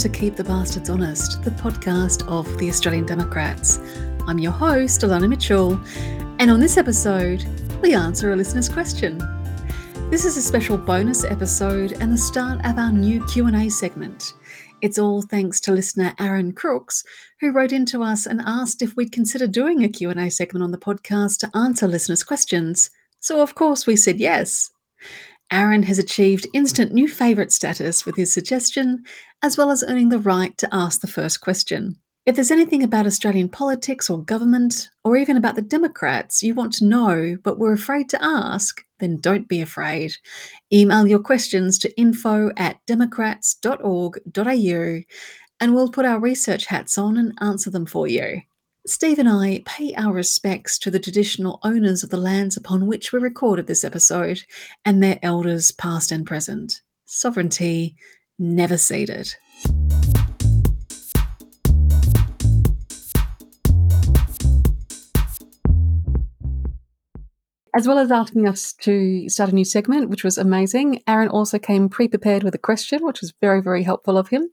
to Keep the Bastards Honest, the podcast of the Australian Democrats. I'm your host, Alana Mitchell, and on this episode, we answer a listener's question. This is a special bonus episode and the start of our new Q&A segment. It's all thanks to listener Aaron Crooks, who wrote into us and asked if we'd consider doing a Q&A segment on the podcast to answer listeners' questions. So of course we said yes. Aaron has achieved instant new favourite status with his suggestion, as well as earning the right to ask the first question. If there's anything about Australian politics or government, or even about the Democrats you want to know but were afraid to ask, then don't be afraid. Email your questions to info at democrats.org.au and we'll put our research hats on and answer them for you. Steve and I pay our respects to the traditional owners of the lands upon which we recorded this episode and their elders, past and present. Sovereignty never ceded. As well as asking us to start a new segment, which was amazing, Aaron also came pre prepared with a question, which was very, very helpful of him.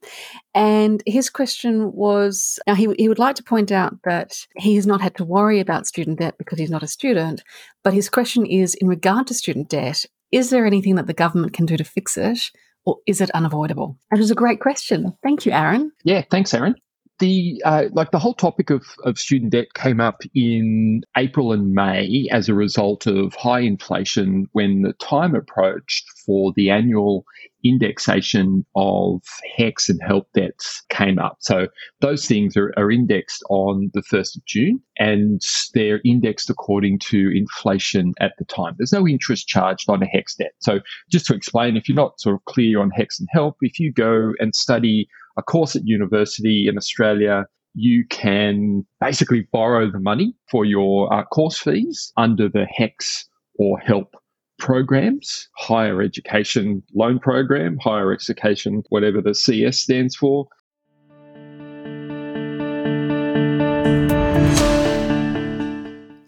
And his question was now he, he would like to point out that he has not had to worry about student debt because he's not a student. But his question is in regard to student debt, is there anything that the government can do to fix it? Or is it unavoidable? It was a great question. Thank you, Aaron. Yeah, thanks, Aaron the uh, like the whole topic of, of student debt came up in April and May as a result of high inflation when the time approached for the annual indexation of HECS and help debts came up. So those things are, are indexed on the 1st of June and they're indexed according to inflation at the time. There's no interest charged on a HECS debt. So just to explain, if you're not sort of clear on HECS and help, if you go and study a course at university in Australia, you can basically borrow the money for your uh, course fees under the HECS or HELP programs, higher education loan program, higher education, whatever the CS stands for.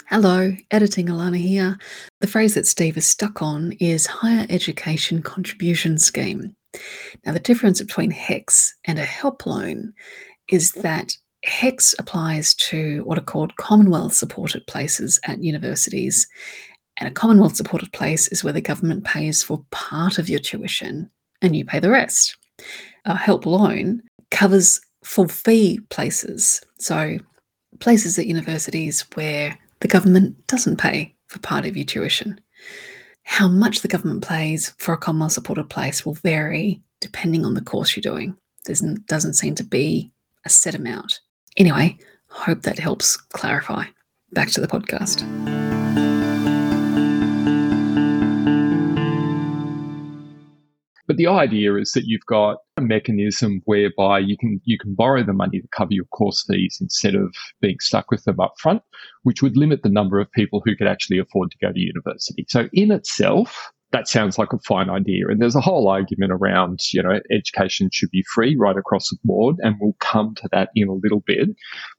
Hello, editing Alana here. The phrase that Steve is stuck on is Higher Education Contribution Scheme. Now, the difference between HECS and a help loan is that HECS applies to what are called Commonwealth supported places at universities. And a Commonwealth supported place is where the government pays for part of your tuition and you pay the rest. A help loan covers full fee places. So, places at universities where the government doesn't pay for part of your tuition. How much the government pays for a Commonwealth supported place will vary depending on the course you're doing. There doesn't seem to be a set amount. Anyway, hope that helps clarify. Back to the podcast. But the idea is that you've got a mechanism whereby you can you can borrow the money to cover your course fees instead of being stuck with them up front, which would limit the number of people who could actually afford to go to university. So in itself, that sounds like a fine idea. And there's a whole argument around, you know, education should be free right across the board. And we'll come to that in a little bit.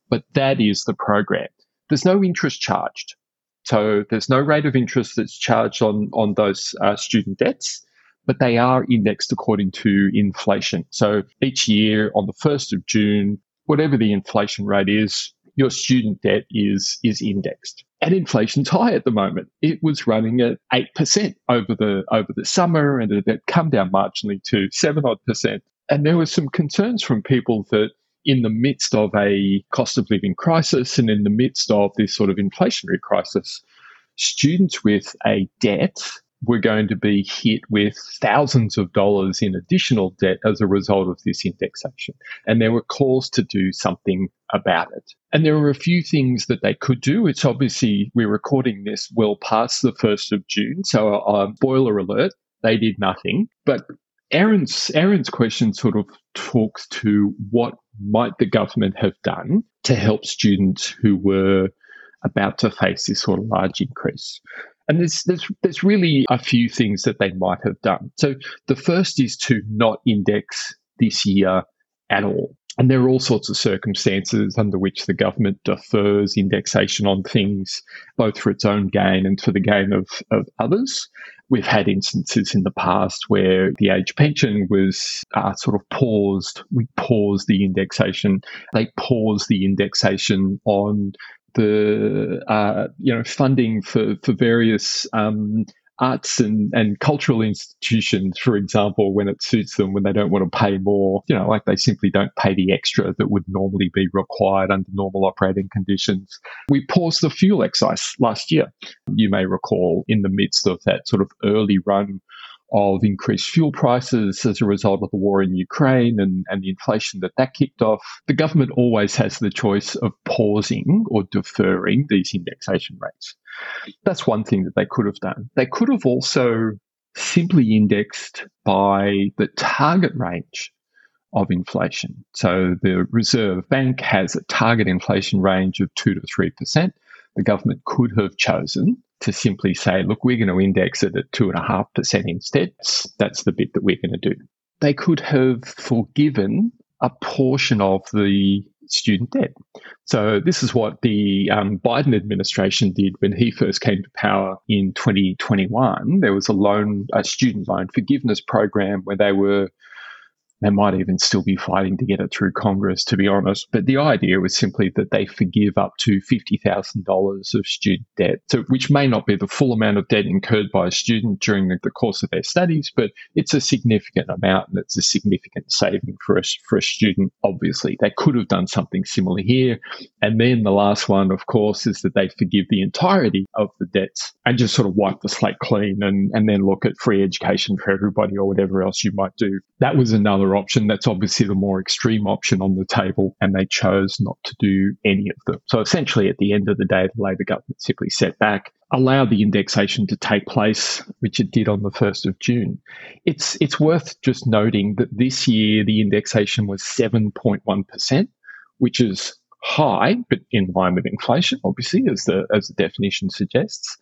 But that is the program. There's no interest charged. So there's no rate of interest that's charged on, on those uh, student debts but they are indexed according to inflation. So each year on the 1st of June, whatever the inflation rate is, your student debt is, is indexed. And inflation's high at the moment. It was running at 8% over the, over the summer and it had come down marginally to 7 odd percent. And there were some concerns from people that in the midst of a cost of living crisis and in the midst of this sort of inflationary crisis, students with a debt we're going to be hit with thousands of dollars in additional debt as a result of this indexation. And there were calls to do something about it. And there were a few things that they could do. It's obviously, we're recording this well past the 1st of June. So, uh, boiler alert, they did nothing. But Aaron's, Aaron's question sort of talks to what might the government have done to help students who were about to face this sort of large increase. And there's, there's, there's really a few things that they might have done. So the first is to not index this year at all. And there are all sorts of circumstances under which the government defers indexation on things, both for its own gain and for the gain of, of others. We've had instances in the past where the age pension was uh, sort of paused. We paused the indexation. They paused the indexation on the uh, you know funding for for various um, arts and, and cultural institutions, for example, when it suits them, when they don't want to pay more, you know, like they simply don't pay the extra that would normally be required under normal operating conditions. We paused the fuel excise last year. You may recall in the midst of that sort of early run of increased fuel prices as a result of the war in Ukraine and, and the inflation that that kicked off, the government always has the choice of pausing or deferring these indexation rates. That's one thing that they could have done. They could have also simply indexed by the target range of inflation. So the Reserve Bank has a target inflation range of 2 to 3%. The government could have chosen to simply say, look, we're going to index it at 2.5% instead. That's the bit that we're going to do. They could have forgiven a portion of the student debt. So this is what the um, Biden administration did when he first came to power in 2021. There was a loan, a student loan forgiveness program where they were they might even still be fighting to get it through Congress, to be honest. But the idea was simply that they forgive up to $50,000 of student debt, so, which may not be the full amount of debt incurred by a student during the, the, course of their studies, but it's a significant amount and it's a significant saving for a, for a student, obviously. They could have done something similar here. And then the last one, of course, is that they forgive the entirety of the debts and just sort of wipe the slate clean and, and then look at free education for everybody or whatever else you might do. That was another option. That's obviously the more extreme option on the table, and they chose not to do any of them. So essentially, at the end of the day, the Labor government simply set back, allowed the indexation to take place, which it did on the 1st of June. It's, it's worth just noting that this year the indexation was 7.1%, which is high, but in line with inflation, obviously, as the, as the definition suggests.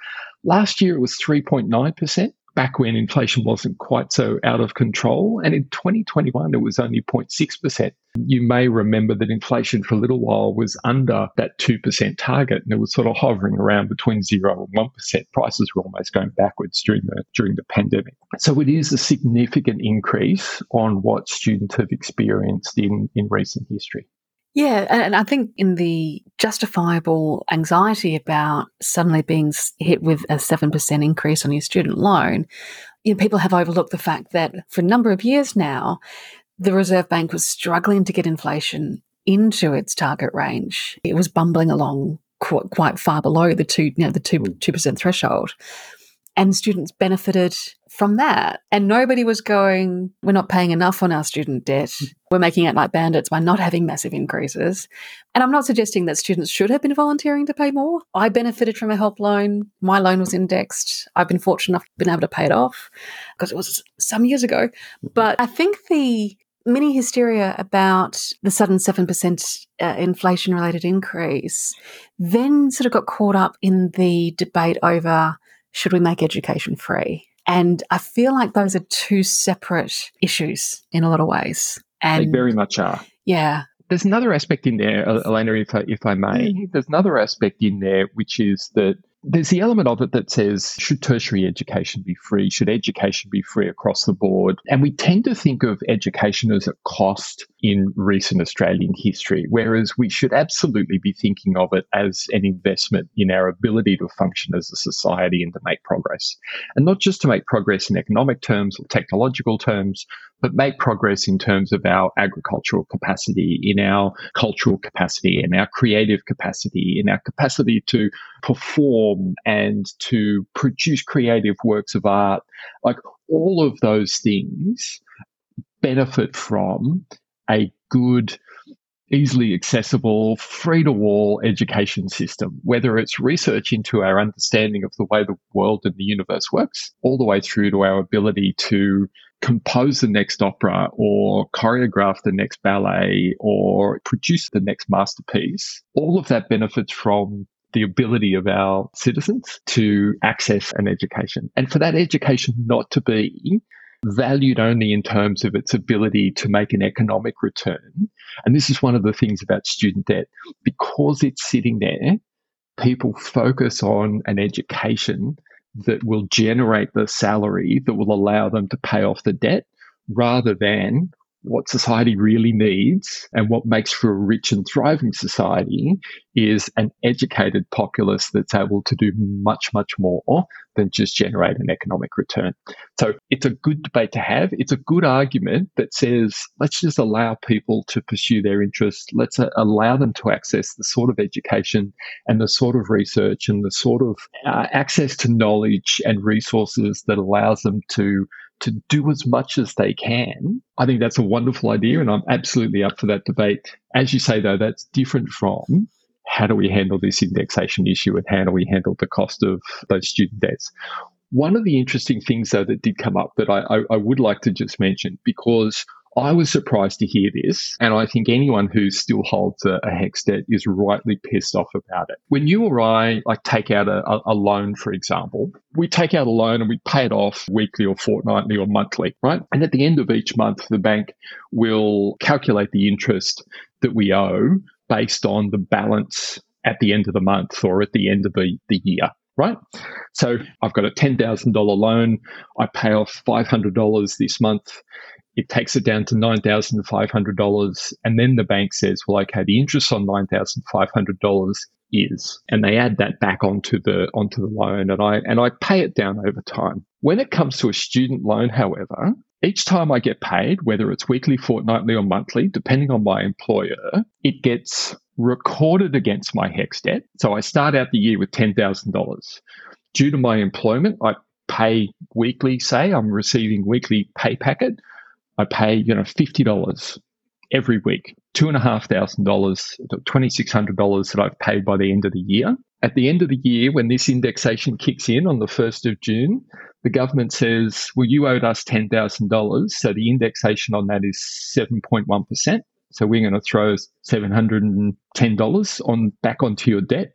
Last year it was 3.9% back when inflation wasn't quite so out of control. And in 2021, it was only 0.6%. You may remember that inflation for a little while was under that 2% target and it was sort of hovering around between 0 and 1%. Prices were almost going backwards during the, during the pandemic. So it is a significant increase on what students have experienced in, in recent history. Yeah, and I think in the justifiable anxiety about suddenly being hit with a 7% increase on your student loan, you know, people have overlooked the fact that for a number of years now, the Reserve Bank was struggling to get inflation into its target range. It was bumbling along quite, far below the two, you know, the two two percent threshold, and students benefited from that. And nobody was going, we're not paying enough on our student debt. We're making it like bandits by not having massive increases. And I'm not suggesting that students should have been volunteering to pay more. I benefited from a help loan. My loan was indexed. I've been fortunate enough to been able to pay it off because it was some years ago. But I think the mini hysteria about the sudden 7% uh, inflation related increase then sort of got caught up in the debate over should we make education free? And I feel like those are two separate issues in a lot of ways. And they very much are. Yeah. There's another aspect in there, Alana, if I, if I may. Mm. There's another aspect in there, which is that there's the element of it that says, should tertiary education be free? Should education be free across the board? And we tend to think of education as a cost in recent Australian history, whereas we should absolutely be thinking of it as an investment in our ability to function as a society and to make progress. And not just to make progress in economic terms or technological terms, but make progress in terms of our agricultural capacity, in our cultural capacity, in our creative capacity, in our capacity to perform and to produce creative works of art. Like all of those things benefit from a good, easily accessible, free to all education system, whether it's research into our understanding of the way the world and the universe works, all the way through to our ability to compose the next opera or choreograph the next ballet or produce the next masterpiece. All of that benefits from the ability of our citizens to access an education and for that education not to be valued only in terms of its ability to make an economic return. And this is one of the things about student debt. Because it's sitting there, people focus on an education that will generate the salary that will allow them to pay off the debt rather than what society really needs and what makes for a rich and thriving society is an educated populace that's able to do much, much more than just generate an economic return. So it's a good debate to have. It's a good argument that says, let's just allow people to pursue their interests. Let's uh, allow them to access the sort of education and the sort of research and the sort of uh, access to knowledge and resources that allows them to to do as much as they can. I think that's a wonderful idea, mm. and I'm absolutely up for that debate. As you say, though, that's different from how do we handle this indexation issue and how do we handle the cost of those student debts. One of the interesting things, though, that did come up that I, I, I would like to just mention because I was surprised to hear this, and I think anyone who still holds a, a HECS debt is rightly pissed off about it. When you or I like take out a, a, loan, for example, we take out a loan and we pay it off weekly or fortnightly or monthly, right? And at the end of each month, the bank will calculate the interest that we owe based on the balance at the end of the month or at the end of the, the year right? So I've got a $10,000 loan. I pay off $500 this month it takes it down to $9,500. And then the bank says, well, okay, the interest on $9,500 is, and they add that back onto the, onto the loan and I, and I pay it down over time. When it comes to a student loan, however, each time I get paid, whether it's weekly, fortnightly, or monthly, depending on my employer, it gets recorded against my HECS debt. So I start out the year with $10,000. Due to my employment, I pay weekly, say I'm receiving weekly pay packet. I pay, you know, $50 every week, $2,500, $2,600 that I've paid by the end of the year. At the end of the year, when this indexation kicks in on the 1st of June, the government says, well, you owed us $10,000. So the indexation on that is 7.1%. So we're going to throw $710 on back onto your debt.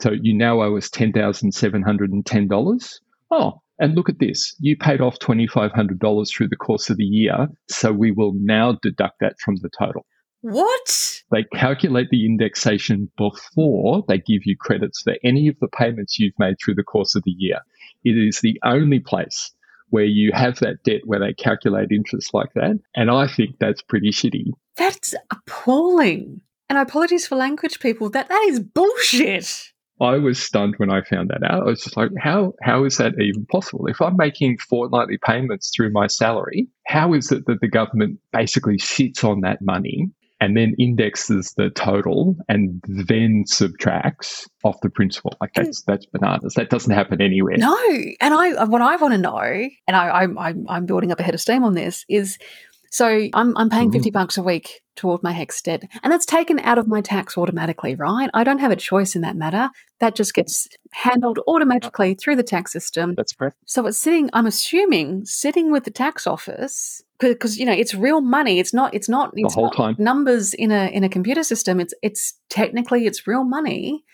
So you now owe us $10,710. Oh, and look at this. You paid off $2,500 through the course of the year. So we will now deduct that from the total. What? They calculate the indexation before they give you credits for any of the payments you've made through the course of the year. It is the only place where you have that debt where they calculate interest like that. And I think that's pretty shitty. That's appalling. And apologies for language people, that that is bullshit. I was stunned when I found that out. I was just like, how how is that even possible? If I'm making fortnightly payments through my salary, how is it that the government basically sits on that money and then indexes the total and then subtracts off the principal? Like that's that's bananas. That doesn't happen anywhere. No, and I what I want to know, and I, I I'm building up a head of steam on this is so I'm, I'm paying mm-hmm. 50 bucks a week toward my HECS debt, and that's taken out of my tax automatically, right? I don't have a choice in that matter. That just gets handled automatically through the tax system. That's correct. So it's sitting, I'm assuming, sitting with the tax office because you know it's real money. It's not. It's not. It's the whole not time. numbers in a in a computer system. It's it's technically it's real money.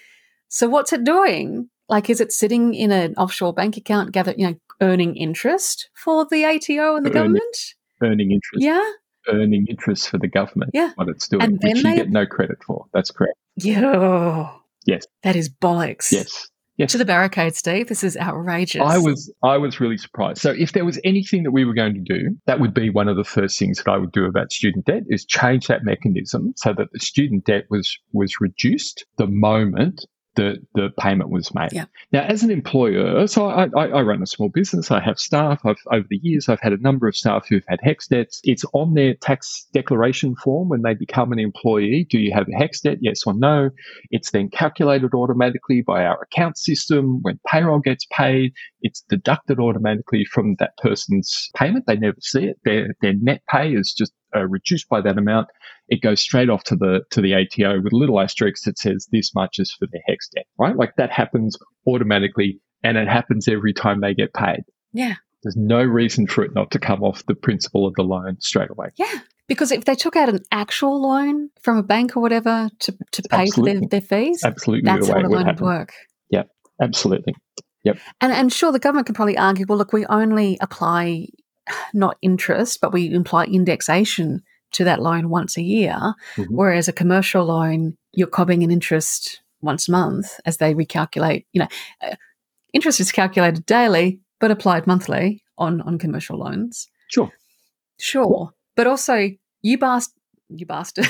So what's it doing? Like, is it sitting in an offshore bank account, gather you know, earning interest for the ATO and the government? earning interest. Yeah. Earning interest for the government. Yeah. What it's doing, and which you they... get no credit for. That's correct. Yeah. Yes. That is bollocks. Yes. Yes. To the barricade, Steve. This is outrageous. I was I was really surprised. So if there was anything that we were going to do, that would be one of the first things that I would do about student debt is change that mechanism so that the student debt was was reduced the moment the, the payment was made. Yeah. Now, as an employer, so I, I, I, run a small business. I have staff. I've, over the years, I've had a number of staff who've had HECS debts. It's on their tax declaration form when they become an employee. Do you have a HECS debt? Yes or no. It's then calculated automatically by our account system. When payroll gets paid, it's deducted automatically from that person's payment. They never see it. Their, their net pay is just uh, reduced by that amount, it goes straight off to the to the ATO with a little asterisk that says this much is for the HECS debt, right? Like that happens automatically, and it happens every time they get paid. Yeah. There's no reason for it not to come off the principal of the loan straight away. Yeah. Because if they took out an actual loan from a bank or whatever to, to pay absolutely. for their, their fees, absolutely that's how the loan would work. Yeah, absolutely. Yep. And and sure, the government can probably argue, well, look, we only apply not interest, but we imply indexation to that loan once a year, mm-hmm. whereas a commercial loan, you're cobbing an interest once a month as they recalculate. You know, uh, interest is calculated daily, but applied monthly on on commercial loans. Sure, sure, but also you bast you bastard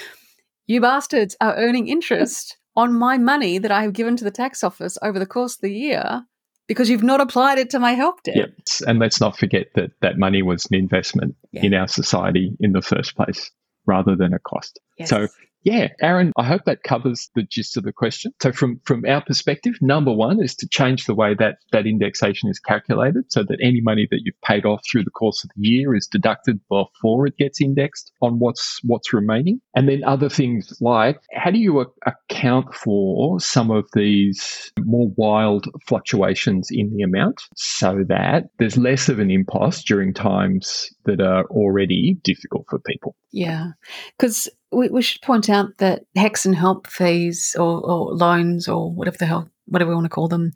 you bastards are earning interest on my money that I have given to the tax office over the course of the year because you've not applied it to my help debt. Yep. And let's not forget that that money was an investment yeah. in our society in the first place rather than a cost. Yes. So yeah, Aaron, I hope that covers the gist of the question. So from, from our perspective, number one is to change the way that that indexation is calculated so that any money that you've paid off through the course of the year is deducted before it gets indexed on what's, what's remaining. And then other things like how do you account for some of these more wild fluctuations in the amount so that there's less of an impost during times that are already difficult for people? Yeah. Because we, we should point out that HECS and help fees or, or loans or whatever the hell, whatever we want to call them,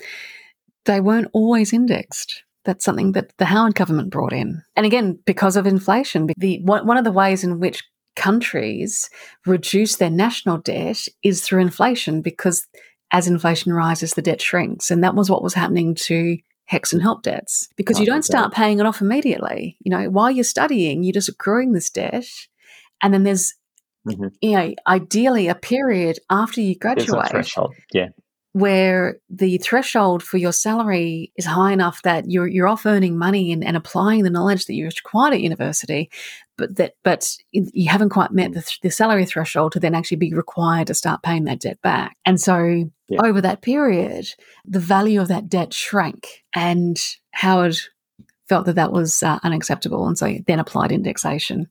they weren't always indexed. That's something that the Howard government brought in. And again, because of inflation, the, one of the ways in which countries reduce their national debt is through inflation because as inflation rises, the debt shrinks. And that was what was happening to HECS and help debts because you don't start paying it off immediately. You know, while you're studying, you're just accruing this debt. And then there's mm-hmm. you know, ideally a period after you graduate. yeah. Where the threshold for your salary is high enough that you're you're off earning money and, and applying the knowledge that you acquired at university, but that but you haven't quite met the, the salary threshold to then actually be required to start paying that debt back. And so yeah. over that period, the value of that debt shrank. And Howard felt that that was uh, unacceptable, and so then applied indexation,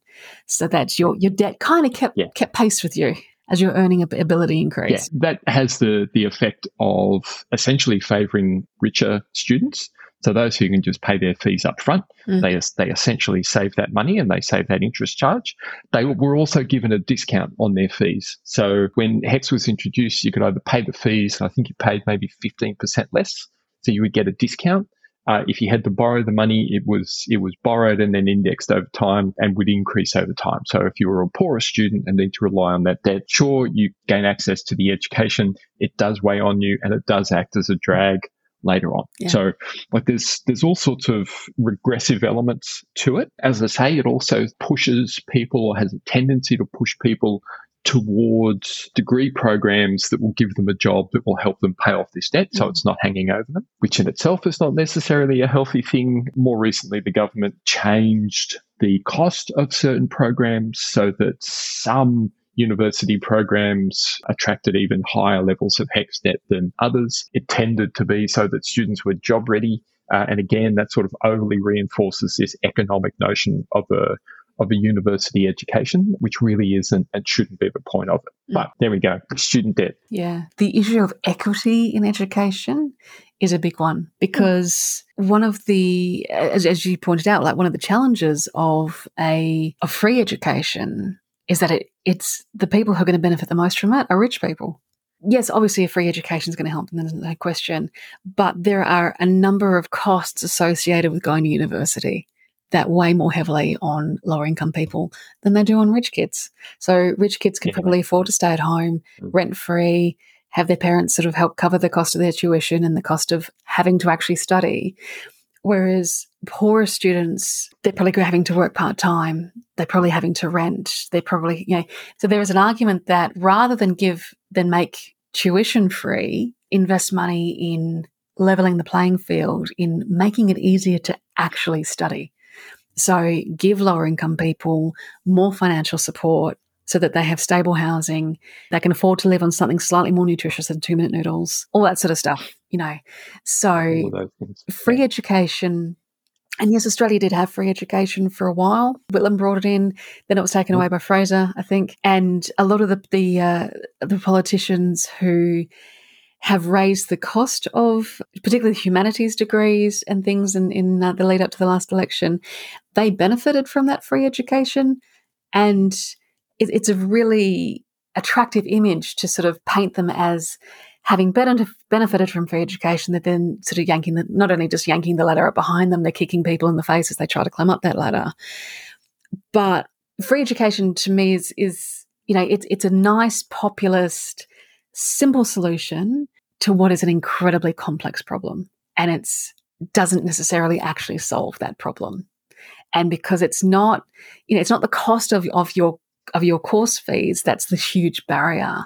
so that your your debt kind of kept yeah. kept pace with you as your earning ability increased. Yeah, that has the the effect of essentially favouring richer students. So those who can just pay their fees up front, mm. they they essentially save that money and they save that interest charge. They were also given a discount on their fees. So when HECS was introduced, you could either pay the fees, and I think you paid maybe fifteen percent less, so you would get a discount, uh, if you had to borrow the money, it was it was borrowed and then indexed over time and would increase over time. So if you were a poorer student and need to rely on that debt, sure you gain access to the education. It does weigh on you and it does act as a drag later on. Yeah. So like there's there's all sorts of regressive elements to it. As I say, it also pushes people or has a tendency to push people towards degree programs that will give them a job that will help them pay off this debt so mm. it's not hanging over them, which in itself is not necessarily a healthy thing. More recently, the government changed the cost of certain programs so that some university programs attracted even higher levels of HECS debt than others. It tended to be so that students were job ready. Uh, and again, that sort of overly reinforces this economic notion of a of a university education, which really isn't and shouldn't be the point of it. Mm. But there we go, student debt. Yeah. The issue of equity in education is a big one because one of the, as, as, you pointed out, like one of the challenges of a, a free education is that it, it's the people who are going to benefit the most from it are rich people. Yes, obviously, a free education is going to help, and there's no question. But there are a number of costs associated with going to university that weigh more heavily on lower income people than they do on rich kids. So rich kids can yeah. probably afford to stay at home, mm. rent free, have their parents sort of help cover the cost of their tuition and the cost of having to actually study. Whereas poorer students, they're probably having to work part time. They're probably having to rent. They're probably, you know, so there is an argument that rather than give, than make tuition free, invest money in leveling the playing field, in making it easier to actually study. So give lower income people more financial support so that they have stable housing, they can afford to live on something slightly more nutritious than two minute noodles, all that sort of stuff, you know. So free education. And yes, Australia did have free education for a while. Whitlam brought it in, then it was taken away by Fraser, I think. And a lot of the the, uh, the politicians who have raised the cost of particularly humanities degrees and things in, in uh, the lead up to the last election, they benefited from that free education. And it, it's a really attractive image to sort of paint them as having benefited from free education, they're then sort of yanking the, not only just yanking the ladder up behind them, they're kicking people in the face as they try to climb up that ladder. But free education to me is, is you know, it's, it's a nice populist, simple solution to what is an incredibly complex problem. And it doesn't necessarily actually solve that problem. And because it's not, you know, it's not the cost of, of your of your course fees that's the huge barrier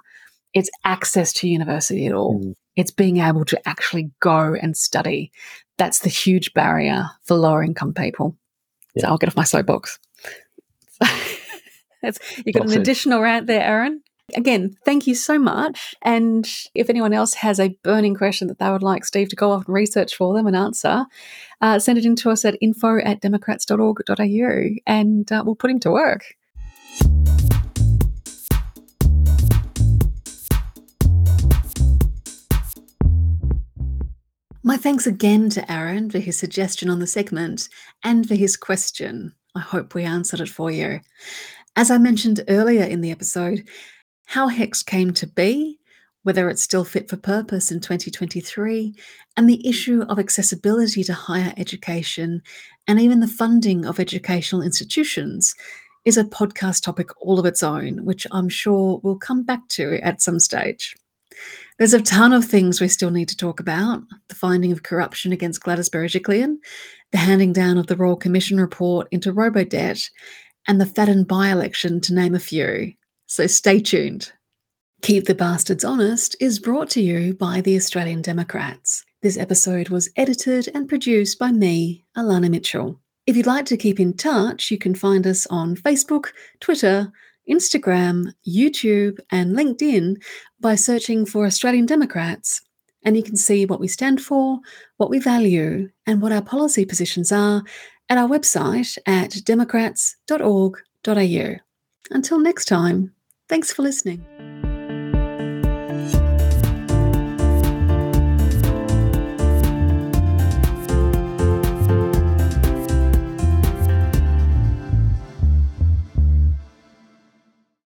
it's access to university at all. Mm. It's being able to actually go and study. That's the huge barrier for lower income people. Yeah. So I'll get off my soapbox. that's, you got an additional rant there, Aaron. Again, thank you so much. And if anyone else has a burning question that they would like Steve to go off and research for them and answer, uh, send it in to us at info at democrats.org.au and uh, we'll put him to work. My thanks again to Aaron for his suggestion on the segment and for his question. I hope we answered it for you. As I mentioned earlier in the episode, how HECS came to be, whether it's still fit for purpose in 2023, and the issue of accessibility to higher education and even the funding of educational institutions is a podcast topic all of its own, which I'm sure we'll come back to at some stage. There's a ton of things we still need to talk about the finding of corruption against Gladys Berejiklian, the handing down of the Royal Commission report into Robodebt, and the Fadden by election, to name a few. So stay tuned. Keep the Bastards Honest is brought to you by the Australian Democrats. This episode was edited and produced by me, Alana Mitchell. If you'd like to keep in touch, you can find us on Facebook, Twitter, Instagram, YouTube, and LinkedIn by searching for Australian Democrats. And you can see what we stand for, what we value, and what our policy positions are at our website at democrats.org.au. Until next time, thanks for listening.